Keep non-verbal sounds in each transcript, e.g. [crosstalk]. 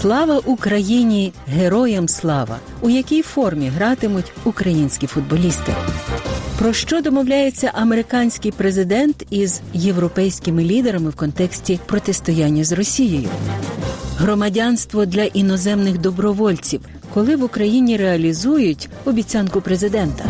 Слава Україні! Героям слава! У якій формі гратимуть українські футболісти? Про що домовляється американський президент із європейськими лідерами в контексті протистояння з Росією? Громадянство для іноземних добровольців, коли в Україні реалізують обіцянку президента.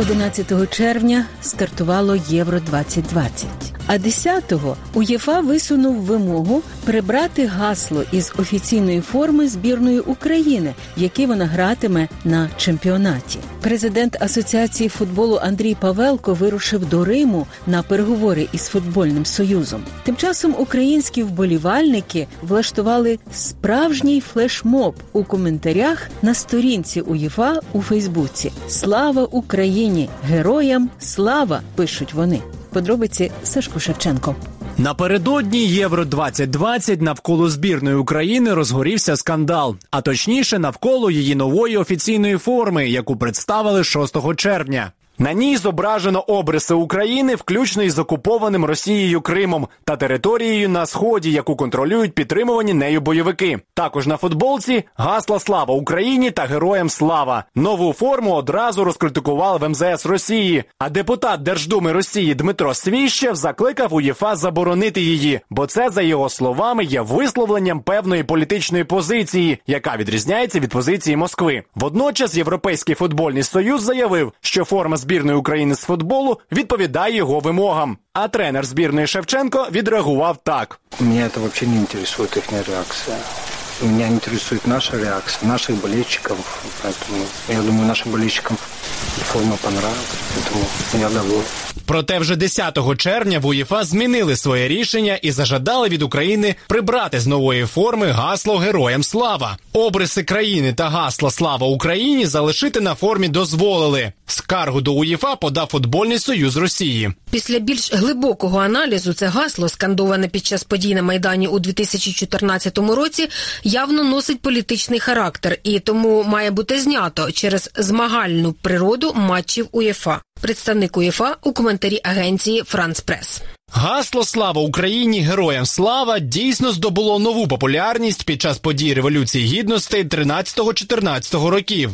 11 червня стартувало Євро 2020 а 10-го УЄФА висунув вимогу прибрати гасло із офіційної форми збірної України, в вона гратиме на чемпіонаті. Президент Асоціації футболу Андрій Павелко вирушив до Риму на переговори із футбольним союзом. Тим часом українські вболівальники влаштували справжній флешмоб у коментарях на сторінці УЄФА у Фейсбуці. Слава Україні! Героям слава! пишуть вони. Подробиці Сашко Шевченко. Напередодні Євро 2020 навколо збірної України розгорівся скандал, а точніше навколо її нової офіційної форми, яку представили 6 червня. На ній зображено обриси України, включно із окупованим Росією Кримом та територією на сході, яку контролюють підтримувані нею бойовики. Також на футболці гасла Слава Україні та Героям Слава. Нову форму одразу розкритикували в МЗС Росії. А депутат Держдуми Росії Дмитро Свіщев закликав УЄФА заборонити її, бо це, за його словами, є висловленням певної політичної позиції, яка відрізняється від позиції Москви. Водночас Європейський футбольний союз заявив, що форма збірної України з футболу відповідає його вимогам. А тренер збірної Шевченко відреагував так: Меня это вообще не интересует их реакция. Меня интересует наша реакция, наших болельщиков. Поэтому я думаю, нашим болельщикам форма понравилась. Поэтому я доволен. Проте вже 10 червня в УЄФА змінили своє рішення і зажадали від України прибрати з нової форми гасло Героям слава. Обриси країни та гасла Слава Україні залишити на формі дозволили. Скаргу до УЄФА подав футбольний союз Росії. Після більш глибокого аналізу це гасло, скандоване під час подій на майдані у 2014 році, явно носить політичний характер і тому має бути знято через змагальну природу матчів УЄФА. Представник УЄФА у коментарі агенції Франс Прес. Гасло Слава Україні! Героям слава дійсно здобуло нову популярність під час подій Революції Гідності 13-14 років.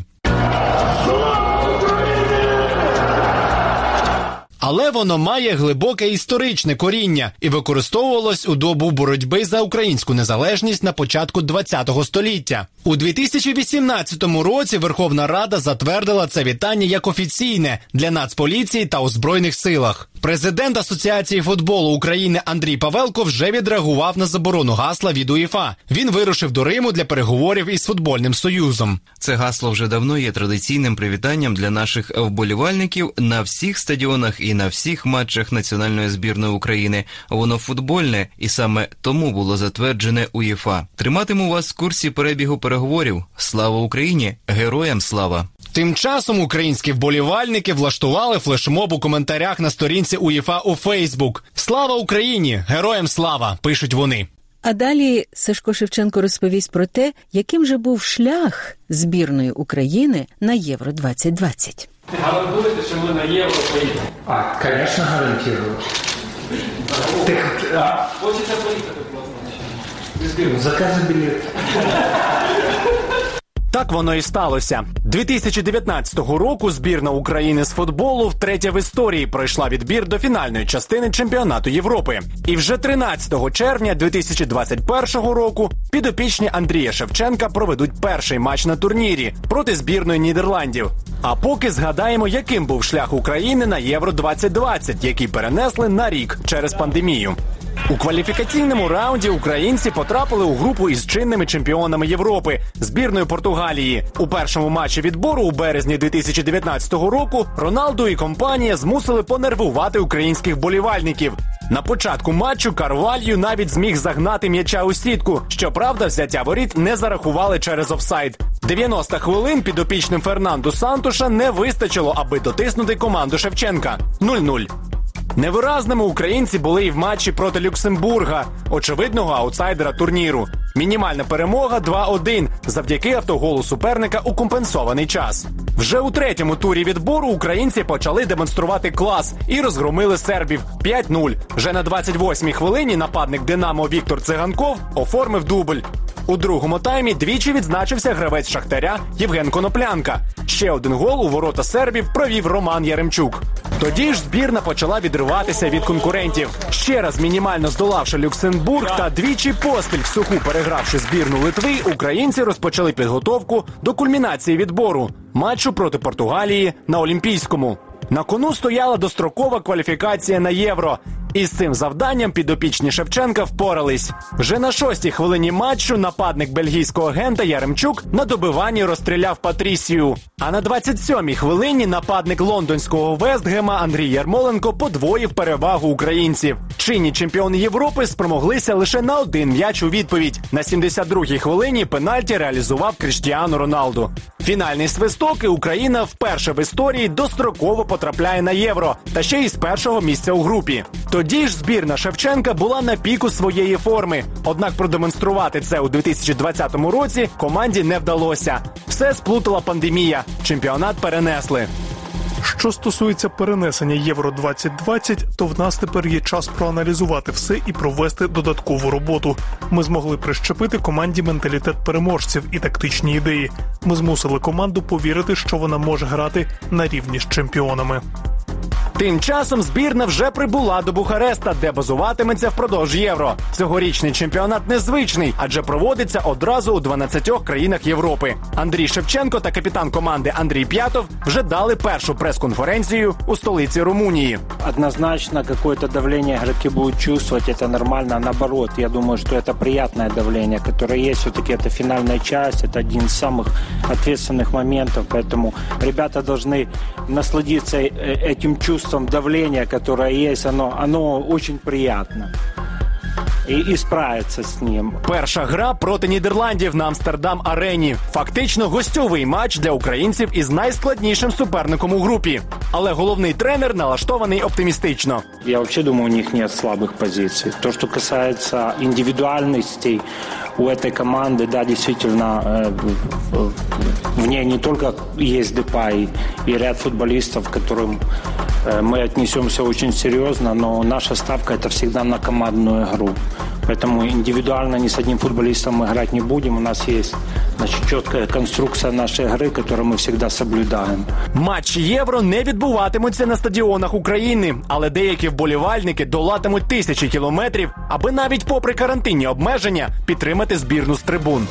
Але воно має глибоке історичне коріння і використовувалось у добу боротьби за українську незалежність на початку ХХ століття. У 2018 році Верховна Рада затвердила це вітання як офіційне для Нацполіції та у збройних силах. Президент Асоціації футболу України Андрій Павелко вже відреагував на заборону гасла від УЄФА. Він вирушив до Риму для переговорів із футбольним союзом. Це гасло вже давно є традиційним привітанням для наших вболівальників на всіх стадіонах і на всіх матчах національної збірної України. Воно футбольне, і саме тому було затверджене УЄФА. Триматиму вас в курсі перебігу переговорів. Слава Україні! Героям слава! Тим часом українські вболівальники влаштували флешмоб у коментарях на сторінці УЄФА у Фейсбук. Слава Україні! Героям слава! пишуть вони. А далі Сашко Шевченко розповість про те, яким же був шлях збірної України на Євро 2020 Гарантуєте, що ми на євро поїдемо? А, конечно, гарантирую. Ты, а, Хочеться поїхати просто. заказы билет. [laughs] Так воно і сталося. 2019 року збірна України з футболу втретє в історії пройшла відбір до фінальної частини чемпіонату Європи. І вже 13 червня 2021 року підопічні Андрія Шевченка проведуть перший матч на турнірі проти збірної Нідерландів. А поки згадаємо, яким був шлях України на Євро 2020, який перенесли на рік через пандемію. У кваліфікаційному раунді українці потрапили у групу із чинними чемпіонами Європи збірною Португалії. У першому матчі відбору у березні 2019 року Роналду і компанія змусили понервувати українських болівальників. На початку матчу Карвалью навіть зміг загнати м'яча у сітку. Щоправда, взяття воріт не зарахували через офсайд. 90 хвилин підопічним Фернанду Сантуша не вистачило, аби дотиснути команду Шевченка. 0-0. Невиразними українці були і в матчі проти Люксембурга, очевидного аутсайдера турніру. Мінімальна перемога 2-1 завдяки автоголу суперника у компенсований час. Вже у третьому турі відбору українці почали демонструвати клас і розгромили сербів 5-0. Вже на 28-й хвилині нападник Динамо Віктор Циганков оформив дубль. У другому таймі двічі відзначився гравець Шахтаря Євген Коноплянка. Ще один гол у ворота сербів провів Роман Яремчук. Тоді ж збірна почала відриватися від конкурентів. Ще раз мінімально здолавши Люксембург та двічі поспіль в суху перегравши збірну Литви, українці розпочали підготовку до кульмінації відбору матчу проти Португалії на Олімпійському. На кону стояла дострокова кваліфікація на євро. І з цим завданням підопічні Шевченка впорались. Вже на шостій хвилині матчу нападник бельгійського агента Яремчук на добиванні розстріляв Патрісію. А на 27-й хвилині нападник лондонського Вестгема Андрій Ярмоленко подвоїв перевагу українців. Чинні чемпіони Європи спромоглися лише на один м'яч у відповідь. На 72-й хвилині пенальті реалізував Кріштіану Роналду. Фінальний свисток і Україна вперше в історії достроково потрапляє на євро та ще й з першого місця у групі. Ж збірна Шевченка була на піку своєї форми. Однак продемонструвати це у 2020 році команді не вдалося. Все сплутала пандемія. Чемпіонат перенесли. Що стосується перенесення Євро 2020, то в нас тепер є час проаналізувати все і провести додаткову роботу. Ми змогли прищепити команді менталітет переможців і тактичні ідеї. Ми змусили команду повірити, що вона може грати на рівні з чемпіонами. Тим часом збірна вже прибула до Бухареста, де базуватиметься впродовж євро. Цьогорічний чемпіонат незвичний, адже проводиться одразу у 12 країнах Європи. Андрій Шевченко та капітан команди Андрій П'ятов вже дали першу прес-конференцію у столиці Румунії. Однозначно какое-то давление игроки будут чувствовать, это нормально. Наоборот, я думаю, что это приятное давление, которое есть. Все-таки это финальная часть, это один из самых ответственных моментов. Поэтому ребята должны насладиться э, этим чувством давления, которое есть. Оно, оно очень приятно. І, і справиться з ним. Перша гра проти Нідерландів на Амстердам Арені. Фактично гостьовий матч для українців із найскладнішим суперником у групі Але головний тренер налаштований оптимістично. Я вообще думаю, у них нет слабых позиций. То, что касается индивидуальностей у этой команды, да, действительно, э, в- в ней не только есть Депай и ряд футболистов, к которым э, мы отнесемся очень серьезно, но наша ставка это всегда на командную игру. Поэтому индивидуально ни с одним футболистом мы играть не будем. У нас есть значит, четкая конструкция нашей игры, которую мы всегда соблюдаем. Матчі євро не відбуватимуться на стадіонах України, але деякі вболівальники долатимуть тисячі кілометрів, аби навіть попри карантинні обмеження підтримати збірну з трибун.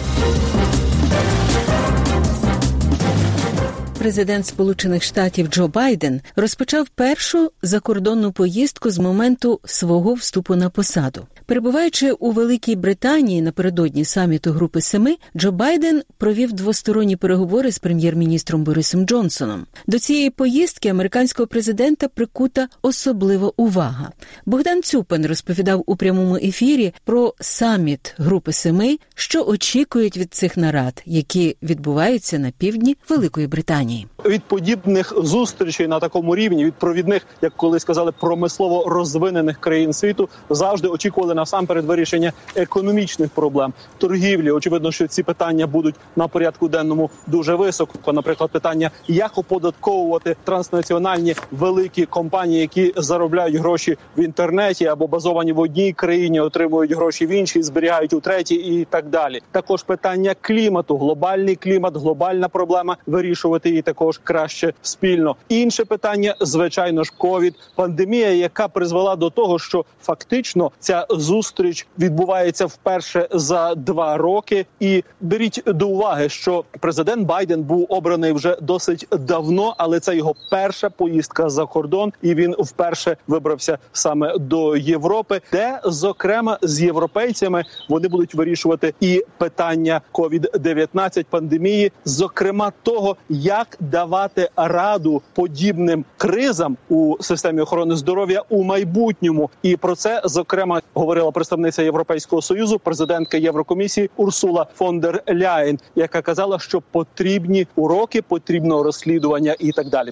Президент Сполучених Штатів Джо Байден розпочав першу закордонну поїздку з моменту свого вступу на посаду. Перебуваючи у Великій Британії напередодні саміту Групи Семи, Джо Байден провів двосторонні переговори з прем'єр-міністром Борисом Джонсоном. До цієї поїздки американського президента прикута особлива увага. Богдан Цюпин розповідав у прямому ефірі про саміт Групи Семи, що очікують від цих нарад, які відбуваються на півдні Великої Британії. Від подібних зустрічей на такому рівні, від провідних, як колись сказали, промислово розвинених країн світу, завжди очікували насамперед вирішення економічних проблем торгівлі. Очевидно, що ці питання будуть на порядку денному дуже високо. Наприклад, питання, як оподатковувати транснаціональні великі компанії, які заробляють гроші в інтернеті або базовані в одній країні, отримують гроші в іншій, зберігають у третій і так далі. Також питання клімату, глобальний клімат, глобальна проблема вирішувати і також краще спільно. Інше питання, звичайно ж, ковід, пандемія, яка призвела до того, що фактично ця зустріч відбувається вперше за два роки. І беріть до уваги, що президент Байден був обраний вже досить давно, але це його перша поїздка за кордон, і він вперше вибрався саме до Європи, де зокрема з європейцями вони будуть вирішувати і питання COVID-19 пандемії, зокрема того, як давати раду подібним кризам у системі охорони здоров'я у майбутньому, і про це зокрема говорила представниця Європейського союзу, президентка Єврокомісії Урсула фон дер Ляєн, яка казала, що потрібні уроки, потрібно розслідування і так далі.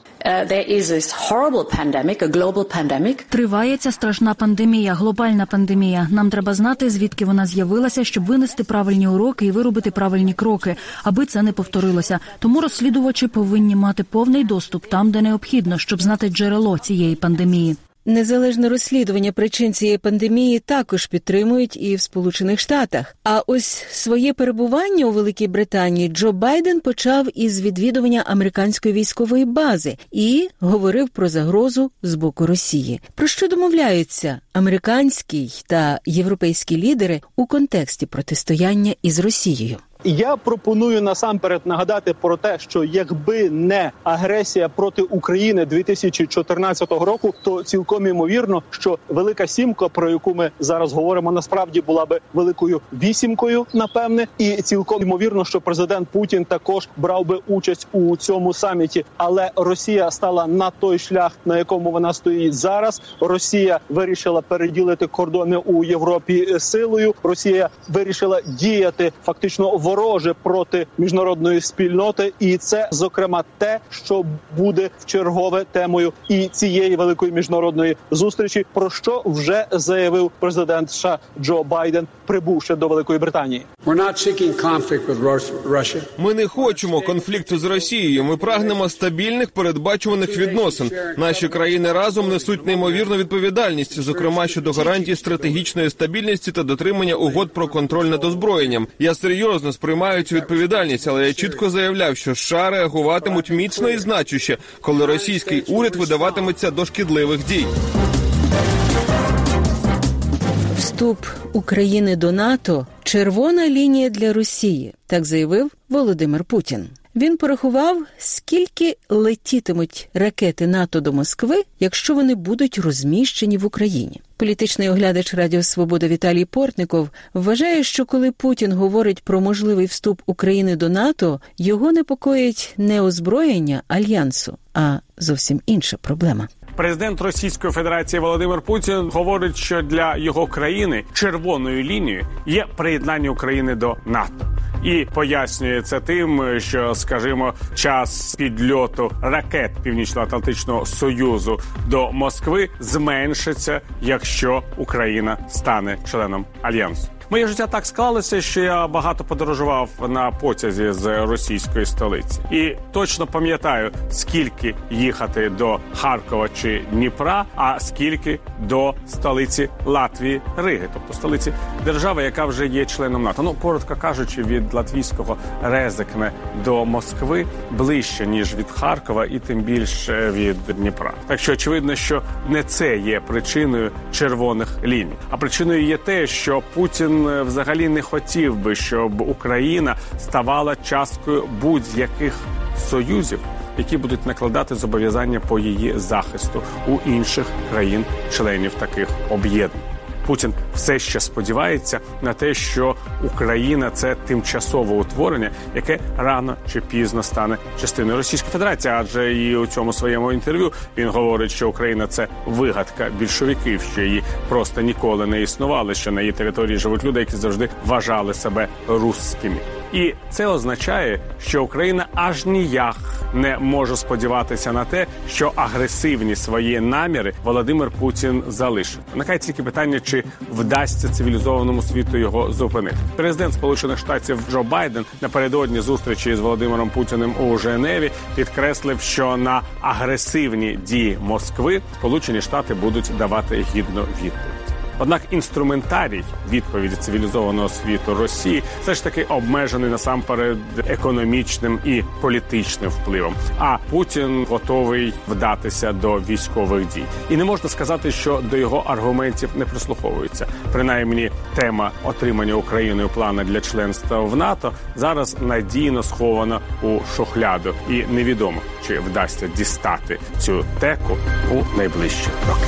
Horrible pandemic, a global pandemic. Триває ця страшна пандемія, глобальна пандемія. Нам треба знати, звідки вона з'явилася, щоб винести правильні уроки і виробити правильні кроки, аби це не повторилося. Тому розслідувачі повинні мати повний доступ там, де необхідно, щоб знати джерело цієї пандемії. Незалежне розслідування причин цієї пандемії також підтримують і в Сполучених Штатах. А ось своє перебування у Великій Британії Джо Байден почав із відвідування американської військової бази і говорив про загрозу з боку Росії. Про що домовляються американські та європейські лідери у контексті протистояння із Росією? Я пропоную насамперед нагадати про те, що якби не агресія проти України 2014 року, то цілком імовірно, що велика сімка, про яку ми зараз говоримо, насправді була би великою вісімкою, напевне, і цілком ймовірно, що президент Путін також брав би участь у цьому саміті. Але Росія стала на той шлях, на якому вона стоїть зараз. Росія вирішила переділити кордони у Європі силою. Росія вирішила діяти фактично вороже проти міжнародної спільноти, і це зокрема те, що буде в чергове темою і цієї великої міжнародної зустрічі, про що вже заявив президент США Джо Байден, прибувши до Великої Британії. Ми не хочемо конфлікту з Росією. Ми прагнемо стабільних передбачуваних відносин. Наші країни разом несуть неймовірну відповідальність, зокрема щодо гарантії стратегічної стабільності та дотримання угод про контроль над озброєнням. Я серйозно сприймаю цю відповідальність, але я чітко заявляв, що США реагуватимуть міцно і значуще, коли російський уряд видаватиметься до шкідливих дій. Вступ України до НАТО червона лінія для Росії, так заявив Володимир Путін. Він порахував, скільки летітимуть ракети НАТО до Москви, якщо вони будуть розміщені в Україні. Політичний оглядач Радіо Свобода Віталій Портников вважає, що коли Путін говорить про можливий вступ України до НАТО, його непокоїть не озброєння альянсу, а зовсім інша проблема. Президент Російської Федерації Володимир Путін говорить, що для його країни червоною лінією є приєднання України до НАТО. І пояснює це тим, що, скажімо, час підльоту ракет Північно-Атлантичного союзу до Москви зменшиться, якщо Україна стане членом альянсу. Моє життя так склалося, що я багато подорожував на потязі з російської столиці, і точно пам'ятаю, скільки їхати до Харкова чи Дніпра, а скільки до столиці Латвії Риги, тобто столиці держави, яка вже є членом НАТО. Ну коротко кажучи, від латвійського Резекне до Москви ближче ніж від Харкова, і тим більше від Дніпра. Так що очевидно, що не це є причиною червоних ліній, а причиною є те, що Путін взагалі не хотів би, щоб Україна ставала часткою будь-яких союзів, які будуть накладати зобов'язання по її захисту у інших країн-членів таких об'єднань. Путін все ще сподівається на те, що Україна це тимчасове утворення, яке рано чи пізно стане частиною Російської Федерації. Адже і у цьому своєму інтерв'ю він говорить, що Україна це вигадка більшовиків, що її просто ніколи не існували. Що на її території живуть люди, які завжди вважали себе русскими. І це означає, що Україна аж ніяк не може сподіватися на те, що агресивні свої наміри Володимир Путін залишить. Нехай тільки питання, чи вдасться цивілізованому світу його зупинити. Президент Сполучених Штатів Джо Байден напередодні зустрічі з Володимиром Путіним у Женеві підкреслив, що на агресивні дії Москви Сполучені Штати будуть давати гідну відповідь. Однак інструментарій відповіді цивілізованого світу Росії все ж таки обмежений насамперед економічним і політичним впливом. А Путін готовий вдатися до військових дій, і не можна сказати, що до його аргументів не прислуховуються. Принаймні, тема отримання Україною плана для членства в НАТО зараз надійно схована у шухляду, і невідомо чи вдасться дістати цю теку у найближчі роки.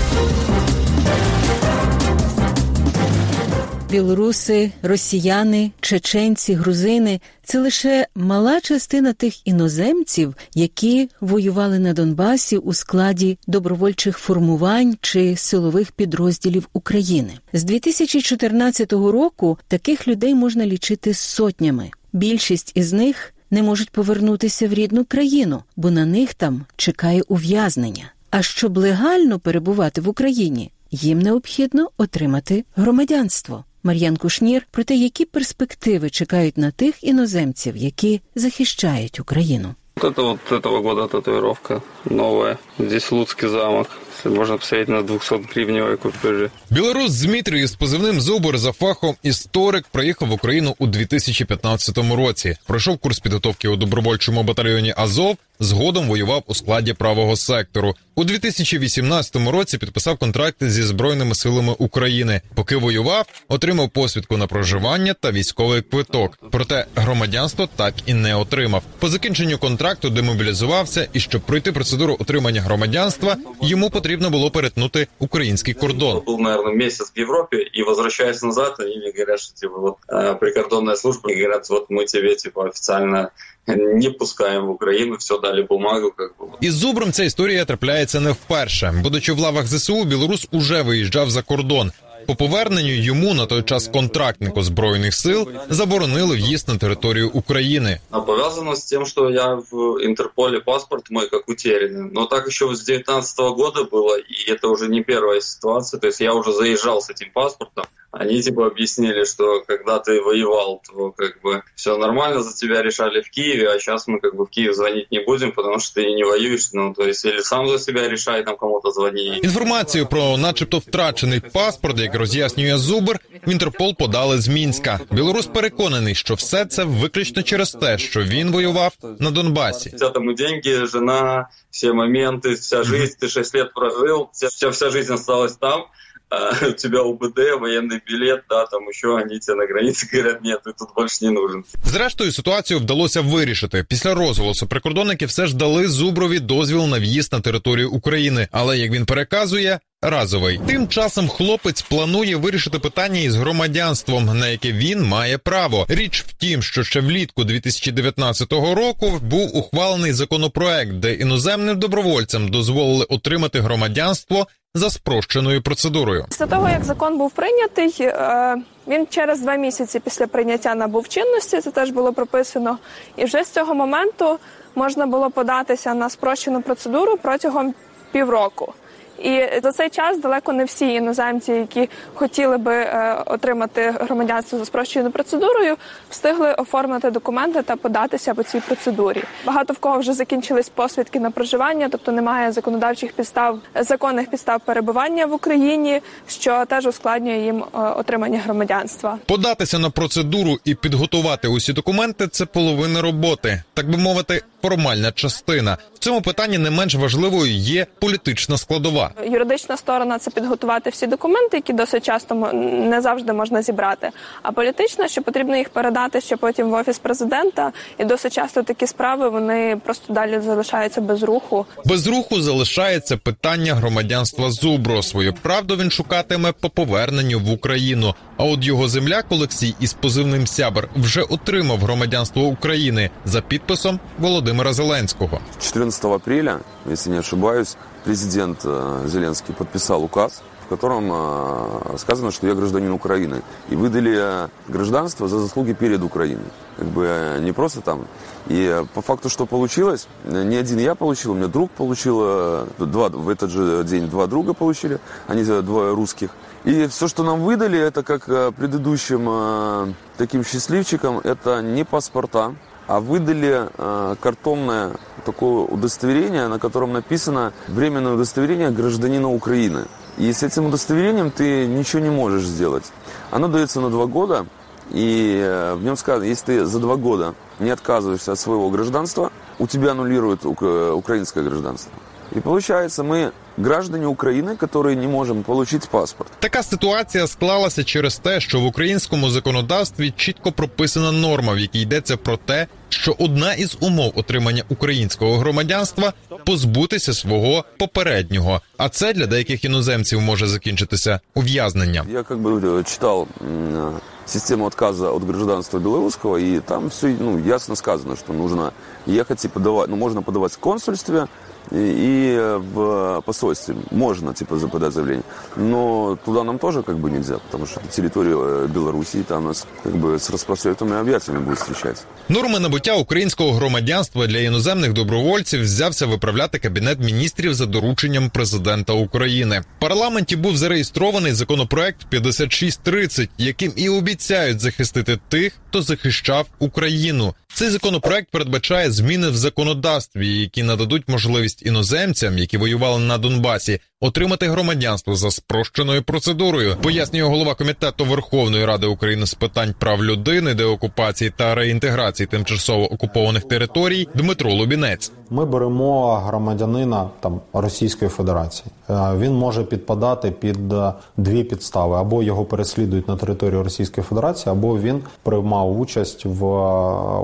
Білоруси, росіяни, чеченці, грузини це лише мала частина тих іноземців, які воювали на Донбасі у складі добровольчих формувань чи силових підрозділів України. З 2014 року таких людей можна лічити сотнями. Більшість із них не можуть повернутися в рідну країну, бо на них там чекає ув'язнення. А щоб легально перебувати в Україні, їм необхідно отримати громадянство. Мар'ян Кушнір про те, які перспективи чекають на тих іноземців, які захищають Україну. Вот это вот этого года татуировка новая. Здесь Луцкий замок. Можна посмотреть на 200 гривневой купюрі. Білорус Дмитрій з позивним Зубр за фахом історик приїхав в Україну у 2015 році. Пройшов курс підготовки у добровольчому батальйоні Азов. Згодом воював у складі правого сектору. У 2018 році підписав контракти зі збройними силами України. Поки воював, отримав посвідку на проживання та військовий квиток. Проте громадянство так і не отримав. По закінченню контракту демобілізувався, і щоб пройти процедуру отримання громадянства, йому потрібно було перетнути український кордон. Был, наверное, месяц в Европе, и возвращаясь назад, они мне говорят, что типа вот э, прикордонная служба, и говорят, вот мы тебе типа официально не пускаем в Україну, все дали бумагу, как бы. Із зубром ця історія трапляється не вперше. Будучи в лавах ЗСУ, білорус уже виїжджав за кордон. По поверненню йому на той час контрактнику збройних сил заборонили в'їзд на територію України. А повязано с тем, что я в Интерполе паспорт мой как утерянный. Но так еще с 19 года было, и это уже не первая ситуация. То есть я уже заезжал с этим паспортом. Они типа объяснили, что когда ты воевал, то как бы все нормально, за тебя решали в Киеве, а сейчас мы как бы в Киев звонить не будем, потому что ты не воюешь. Ну, то есть или сам за себя решай, там кому-то звони. Інформацію про, начебто, втрачений паспорт, як роз'яснює Зубр, в Інтерпол подали з Мінська. Білорус переконаний, що все це виключно через те, що він воював на Донбасі. У тебя там и деньги, жена, все моменты, вся жизнь, ты 6 лет прожил, у тебя вся жизнь осталась там, а [laughs] у тебя УБД, военный билет, да, там еще они тебе на границе [laughs] говорят, нет, ты тут больше не нужен. Зрештою, ситуацію вдалося вирішити. Після розголосу прикордонники все ж дали Зуброві дозвіл на в'їзд на територію України, але як він переказує. Разовий тим часом хлопець планує вирішити питання із громадянством, на яке він має право. Річ в тім, що ще влітку 2019 року був ухвалений законопроект, де іноземним добровольцям дозволили отримати громадянство за спрощеною процедурою. Після того, як закон був прийнятий, е, він через два місяці після прийняття набув чинності. Це теж було прописано. І вже з цього моменту можна було податися на спрощену процедуру протягом півроку. І за цей час далеко не всі іноземці, які хотіли би е, отримати громадянство за спрощеною процедурою, встигли оформити документи та податися по цій процедурі. Багато в кого вже закінчились посвідки на проживання, тобто немає законодавчих підстав, законних підстав перебування в Україні, що теж ускладнює їм е, отримання громадянства. Податися на процедуру і підготувати усі документи це половина роботи, так би мовити, формальна частина. В цьому питанні не менш важливою є політична складова. Юридична сторона це підготувати всі документи, які досить часто не завжди можна зібрати. А політична, що потрібно їх передати ще потім в офіс президента, і досить часто такі справи вони просто далі залишаються без руху. Без руху залишається питання громадянства Зубро. Свою правду він шукатиме по поверненню в Україну. А от його земляк Олексій із позивним Сябр вже отримав громадянство України за підписом Володимира Зеленського. 14 апреля, если не ошибаюсь, президент э, Зеленский подписал указ, в котором э, сказано, что я гражданин Украины. И выдали э, гражданство за заслуги перед Украиной. Как бы не просто там. И по факту, что получилось, не один я получил, у меня друг получил, два, в этот же день два друга получили, они двое русских. И все, что нам выдали, это как предыдущим таким счастливчикам, это не паспорта, а выдали э, картонное такое удостоверение, на котором написано «Временное удостоверение гражданина Украины». И с этим удостоверением ты ничего не можешь сделать. Оно дается на два года, и э, в нем сказано, если ты за два года не отказываешься от своего гражданства, у тебя аннулируют ук- украинское гражданство. И получается, мы граждане України, які не можемо отримати паспорт. Така ситуація склалася через те, що в українському законодавстві чітко прописана норма, в якій йдеться про те, що одна із умов отримання українського громадянства позбутися свого попереднього. А це для деяких іноземців може закінчитися ув'язненням. Я как бы читал м, систему отказа от гражданства белорусского, и там все ну, ясно сказано, что нужно ехать и подавать, ну, можно подавать в консульстве, и, и в посольстве можно типа подать заявление. Но туда нам тоже как бы нельзя, потому что это территория э, Белоруссии, там нас как бы с распростертыми объятиями будут встречать. Норми набуття українського громадянства для іноземних добровольців взявся виправляти кабінет міністрів за дорученням президента України. В парламенті був зареєстрований законопроект 5630, яким і обіцяють захистити тих, хто захищав Україну. Цей законопроект передбачає зміни в законодавстві, які нададуть можливість іноземцям, які воювали на Донбасі, отримати громадянство за спрощеною процедурою. Пояснює голова комітету Верховної Ради України з питань прав людини, деокупації та реінтеграції тимчасово окупованих територій Дмитро Лубінець. Ми беремо громадянина там Російської Федерації. Е, Він може підпадати під е, дві підстави: або його переслідують на території Російської Федерації, або він приймав участь в е,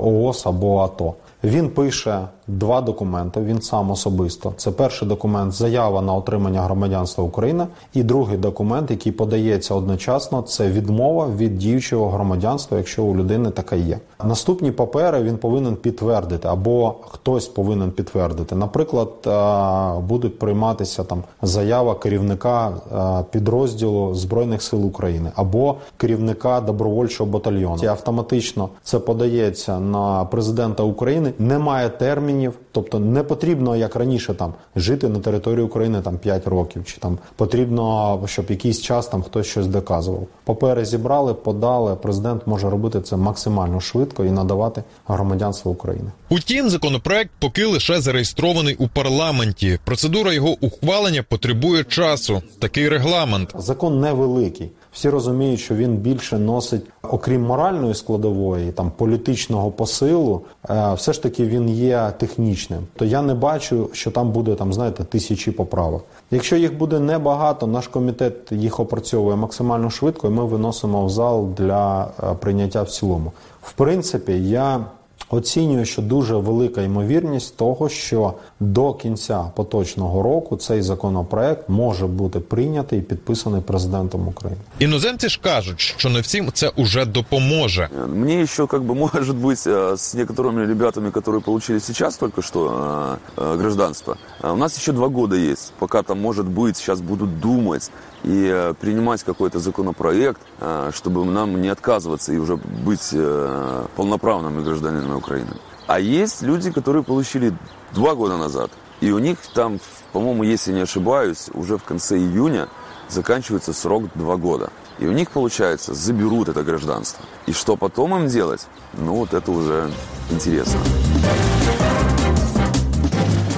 ООС або АТО. Він пише два документи. Він сам особисто. Це перший документ заява на отримання громадянства України, і другий документ, який подається одночасно, це відмова від діючого громадянства, якщо у людини таке є. Наступні папери він повинен підтвердити, або хтось повинен підтвердити. Наприклад, е, буде прийматися там заява керівника е, підрозділу збройних сил України або керівника добровольчого батальйону. І автоматично це подається на президента України. Немає термінів, тобто не потрібно, як раніше, там жити на території України там 5 років, чи там потрібно, щоб якийсь час там хтось щось доказував. Папери зібрали, подали. Президент може робити це максимально швидко і надавати громадянство України. Утім, законопроект поки лише зареєстрований у парламенті. Процедура його ухвалення потребує часу. Такий регламент. Закон невеликий. Всі розуміють, що він більше носить, окрім моральної складової, там політичного посилу, е, все ж таки він є технічним. То я не бачу, що там буде там, знаєте, тисячі поправок. Якщо їх буде небагато, наш комітет їх опрацьовує максимально швидко, і ми виносимо в зал для е, прийняття в цілому. В принципі, я Оцінюю, що дуже велика ймовірність того, що до кінця поточного року цей законопроект може бути прийнятий і підписаний президентом України. Іноземці ж кажуть, що не всім це уже допоможе. Мне еще, как бы, может быть, э, с некоторыми ребятами, которые получили сейчас только что э, э, гражданство, э, у нас еще два года есть, пока там, может быть, сейчас будут думать И э, принимать какой-то законопроект, э, чтобы нам не отказываться и уже быть э, полноправными гражданинами Украины. А есть люди, которые получили два года назад, и у них там, по-моему, если не ошибаюсь, уже в конце июня заканчивается срок два года. И у них, получается, заберут это гражданство. И что потом им делать? Ну, вот это уже интересно.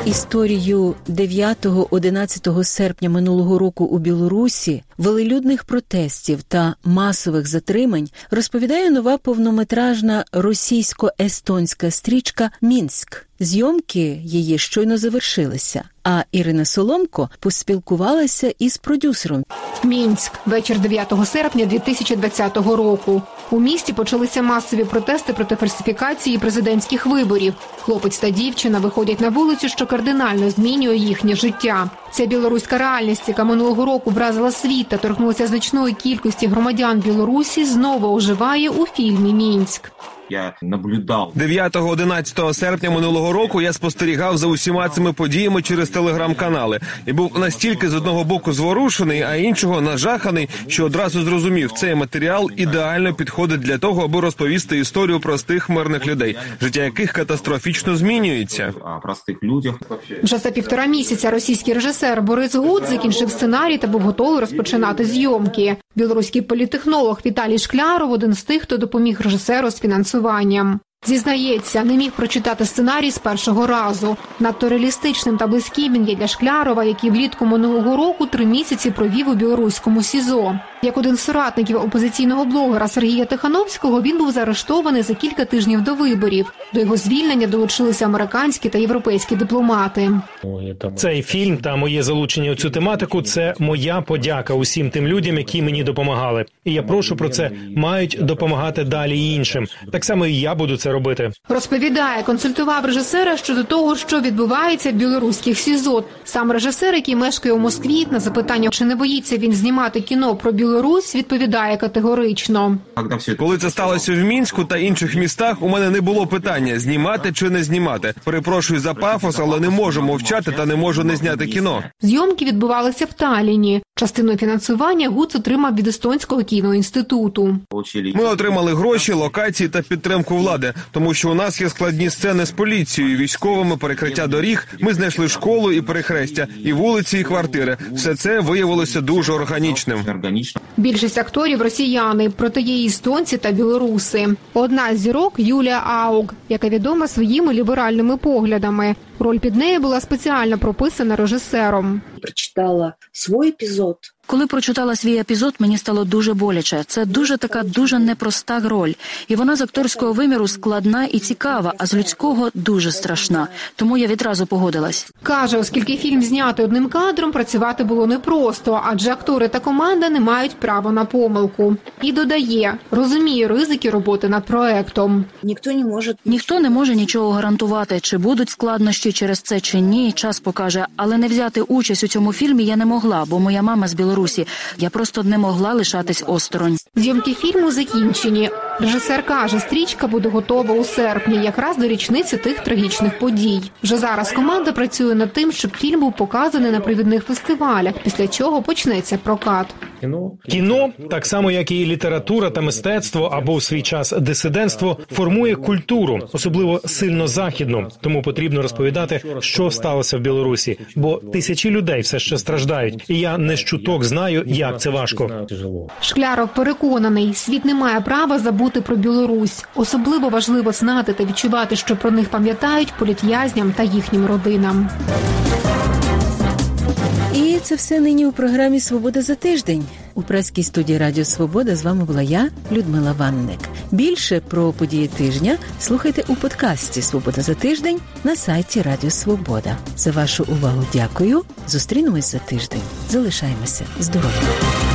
Історію 9-11 серпня минулого року у Білорусі, велелюдних протестів та масових затримань розповідає нова повнометражна російсько-естонська стрічка Мінськ. Зйомки її щойно завершилися. А Ірина Соломко поспілкувалася із продюсером. Мінськ, вечір 9 серпня 2020 року. У місті почалися масові протести проти фальсифікації президентських виборів. Хлопець та дівчина виходять на вулицю, що кардинально змінює їхнє життя. Це білоруська реальність, яка минулого року вразила світ та торкнулася значної кількості громадян Білорусі, знову оживає у фільмі Мінськ. Я наблюдав 9-11 серпня минулого року я спостерігав за усіма цими подіями через телеграм-канали і був настільки з одного боку зворушений, а іншого нажаханий, що одразу зрозумів, цей матеріал ідеально підходить для того, аби розповісти історію простих мирних людей, життя яких катастрофічно змінюється. простих людях. Вже за півтора місяця російський режисер Борис Гуд закінчив сценарій та був готовий розпочинати зйомки. Білоруський політехнолог Віталій Шкляров один з тих, хто допоміг режисеру з фінансуванням. Зізнається, не міг прочитати сценарій з першого разу. Надто реалістичним та близьким він є для Шклярова, який влітку минулого року три місяці провів у білоруському СІЗО. Як один з соратників опозиційного блогера Сергія Тихановського, він був заарештований за кілька тижнів до виборів. До його звільнення долучилися американські та європейські дипломати. Цей фільм та моє залучення у цю тематику це моя подяка усім тим людям, які мені допомагали. І я прошу про це мають допомагати далі іншим. Так само і я буду це робити. Розповідає, консультував режисера щодо того, що відбувається в білоруських СІЗО. Сам режисер, який мешкає у Москві, на запитання, чи не боїться він знімати кіно про Білорусь, відповідає категорично. Коли це сталося в мінську та інших містах, у мене не було питання знімати чи не знімати. Перепрошую за пафос, але не можу мовчати та не можу не зняти кіно. Зйомки відбувалися в Талліні. Частину фінансування Гуц отримав від естонського кіноінституту. Ми отримали гроші, локації та підтримку влади, тому що у нас є складні сцени з поліцією, військовими, перекриття доріг. Ми знайшли школу і перехрестя, і вулиці, і квартири. Все це виявилося дуже органічним. Більшість акторів росіяни, проте є істонці та білоруси. Одна з зірок Юлія Аук, яка відома своїми ліберальними поглядами. Роль під нею була спеціально прописана режисером. Прочитала свій епізод. Коли прочитала свій епізод, мені стало дуже боляче. Це дуже така дуже непроста роль, і вона з акторського виміру складна і цікава, а з людського дуже страшна. Тому я відразу погодилась. Каже, оскільки фільм знятий одним кадром, працювати було непросто, адже актори та команда не мають права на помилку. І додає, розуміє ризики роботи над проектом. Ніхто не може ніхто не може нічого гарантувати, чи будуть складнощі через це чи ні. Час покаже, але не взяти участь у цьому фільмі я не могла, бо моя мама з Білорусі. Я просто не могла лишатись осторонь. Зйомки фільму закінчені. Режисер каже, стрічка буде готова у серпні, якраз до річниці тих трагічних подій. Вже зараз команда працює над тим, щоб фільм був показаний на провідних фестивалях, після чого почнеться прокат. Кіно, так само як і література та мистецтво, або у свій час дисидентство, формує культуру, особливо сильно західну. Тому потрібно розповідати, що сталося в Білорусі, бо тисячі людей все ще страждають, і я не знаю, як це важко. Шкляров переконаний, світ не має права забути про Білорусь. Особливо важливо знати та відчувати, що про них пам'ятають політв'язням та їхнім родинам. Це все нині у програмі Свобода за тиждень. У праській студії Радіо Свобода з вами була я, Людмила Ванник. Більше про події тижня слухайте у подкасті Свобода за тиждень на сайті Радіо Свобода. За вашу увагу дякую. Зустрінемось за тиждень. Залишаємося здоров'я.